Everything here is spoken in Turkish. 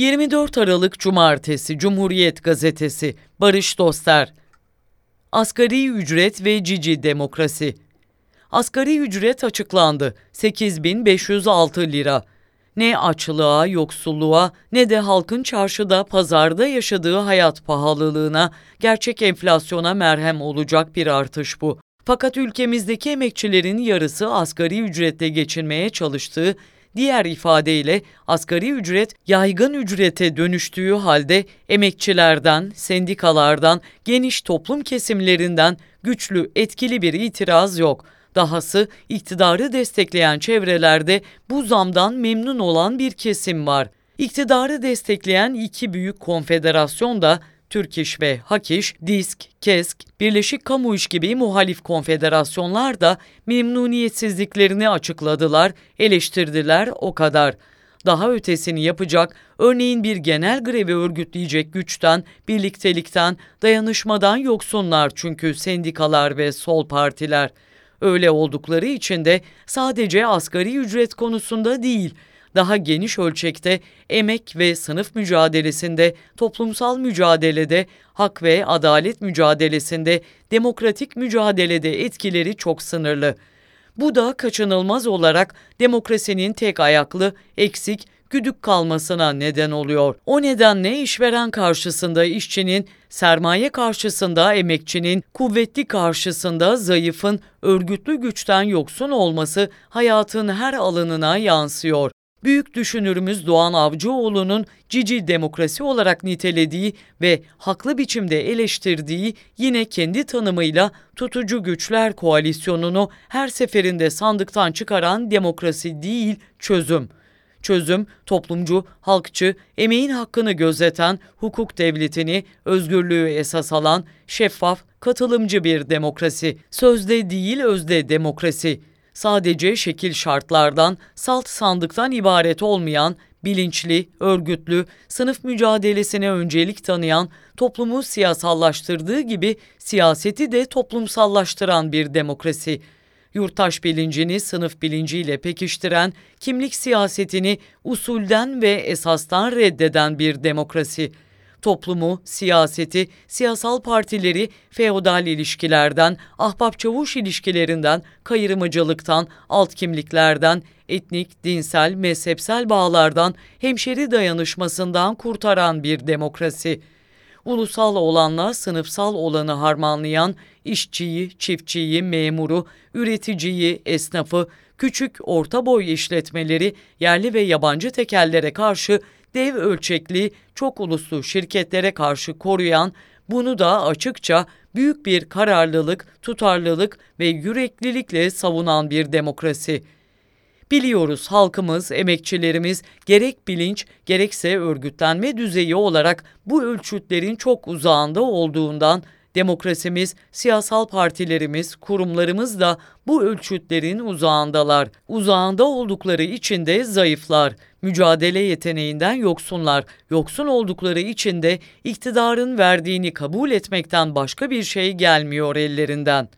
24 Aralık Cumartesi Cumhuriyet Gazetesi Barış Doster Asgari ücret ve cici demokrasi Asgari ücret açıklandı. 8506 lira. Ne açlığa, yoksulluğa ne de halkın çarşıda, pazarda yaşadığı hayat pahalılığına, gerçek enflasyona merhem olacak bir artış bu. Fakat ülkemizdeki emekçilerin yarısı asgari ücretle geçinmeye çalıştığı Diğer ifadeyle asgari ücret yaygın ücrete dönüştüğü halde emekçilerden, sendikalardan, geniş toplum kesimlerinden güçlü, etkili bir itiraz yok. Dahası iktidarı destekleyen çevrelerde bu zamdan memnun olan bir kesim var. İktidarı destekleyen iki büyük konfederasyon da Türk İş ve Hak İş, DİSK, KESK, Birleşik Kamu İş gibi muhalif konfederasyonlar da memnuniyetsizliklerini açıkladılar, eleştirdiler o kadar. Daha ötesini yapacak, örneğin bir genel grevi örgütleyecek güçten, birliktelikten, dayanışmadan yoksunlar çünkü sendikalar ve sol partiler. Öyle oldukları için de sadece asgari ücret konusunda değil, daha geniş ölçekte emek ve sınıf mücadelesinde, toplumsal mücadelede, hak ve adalet mücadelesinde, demokratik mücadelede etkileri çok sınırlı. Bu da kaçınılmaz olarak demokrasinin tek ayaklı, eksik, güdük kalmasına neden oluyor. O nedenle işveren karşısında işçinin, sermaye karşısında emekçinin, kuvvetli karşısında zayıfın, örgütlü güçten yoksun olması hayatın her alanına yansıyor büyük düşünürümüz Doğan Avcıoğlu'nun cici demokrasi olarak nitelediği ve haklı biçimde eleştirdiği yine kendi tanımıyla tutucu güçler koalisyonunu her seferinde sandıktan çıkaran demokrasi değil çözüm. Çözüm, toplumcu, halkçı, emeğin hakkını gözeten, hukuk devletini, özgürlüğü esas alan, şeffaf, katılımcı bir demokrasi. Sözde değil özde demokrasi sadece şekil şartlardan, salt sandıktan ibaret olmayan, bilinçli, örgütlü, sınıf mücadelesine öncelik tanıyan, toplumu siyasallaştırdığı gibi siyaseti de toplumsallaştıran bir demokrasi. Yurttaş bilincini sınıf bilinciyle pekiştiren, kimlik siyasetini usulden ve esastan reddeden bir demokrasi toplumu, siyaseti, siyasal partileri feodal ilişkilerden, ahbap-çavuş ilişkilerinden, kayırmacılıktan, alt kimliklerden, etnik, dinsel, mezhepsel bağlardan, hemşeri dayanışmasından kurtaran bir demokrasi. Ulusal olanla sınıfsal olanı harmanlayan işçiyi, çiftçiyi, memuru, üreticiyi, esnafı, küçük orta boy işletmeleri, yerli ve yabancı tekellere karşı dev ölçekli, çok uluslu şirketlere karşı koruyan, bunu da açıkça büyük bir kararlılık, tutarlılık ve yüreklilikle savunan bir demokrasi. Biliyoruz halkımız, emekçilerimiz gerek bilinç gerekse örgütlenme düzeyi olarak bu ölçütlerin çok uzağında olduğundan Demokrasimiz, siyasal partilerimiz, kurumlarımız da bu ölçütlerin uzağındalar. Uzağında oldukları için de zayıflar. Mücadele yeteneğinden yoksunlar. Yoksun oldukları için de iktidarın verdiğini kabul etmekten başka bir şey gelmiyor ellerinden.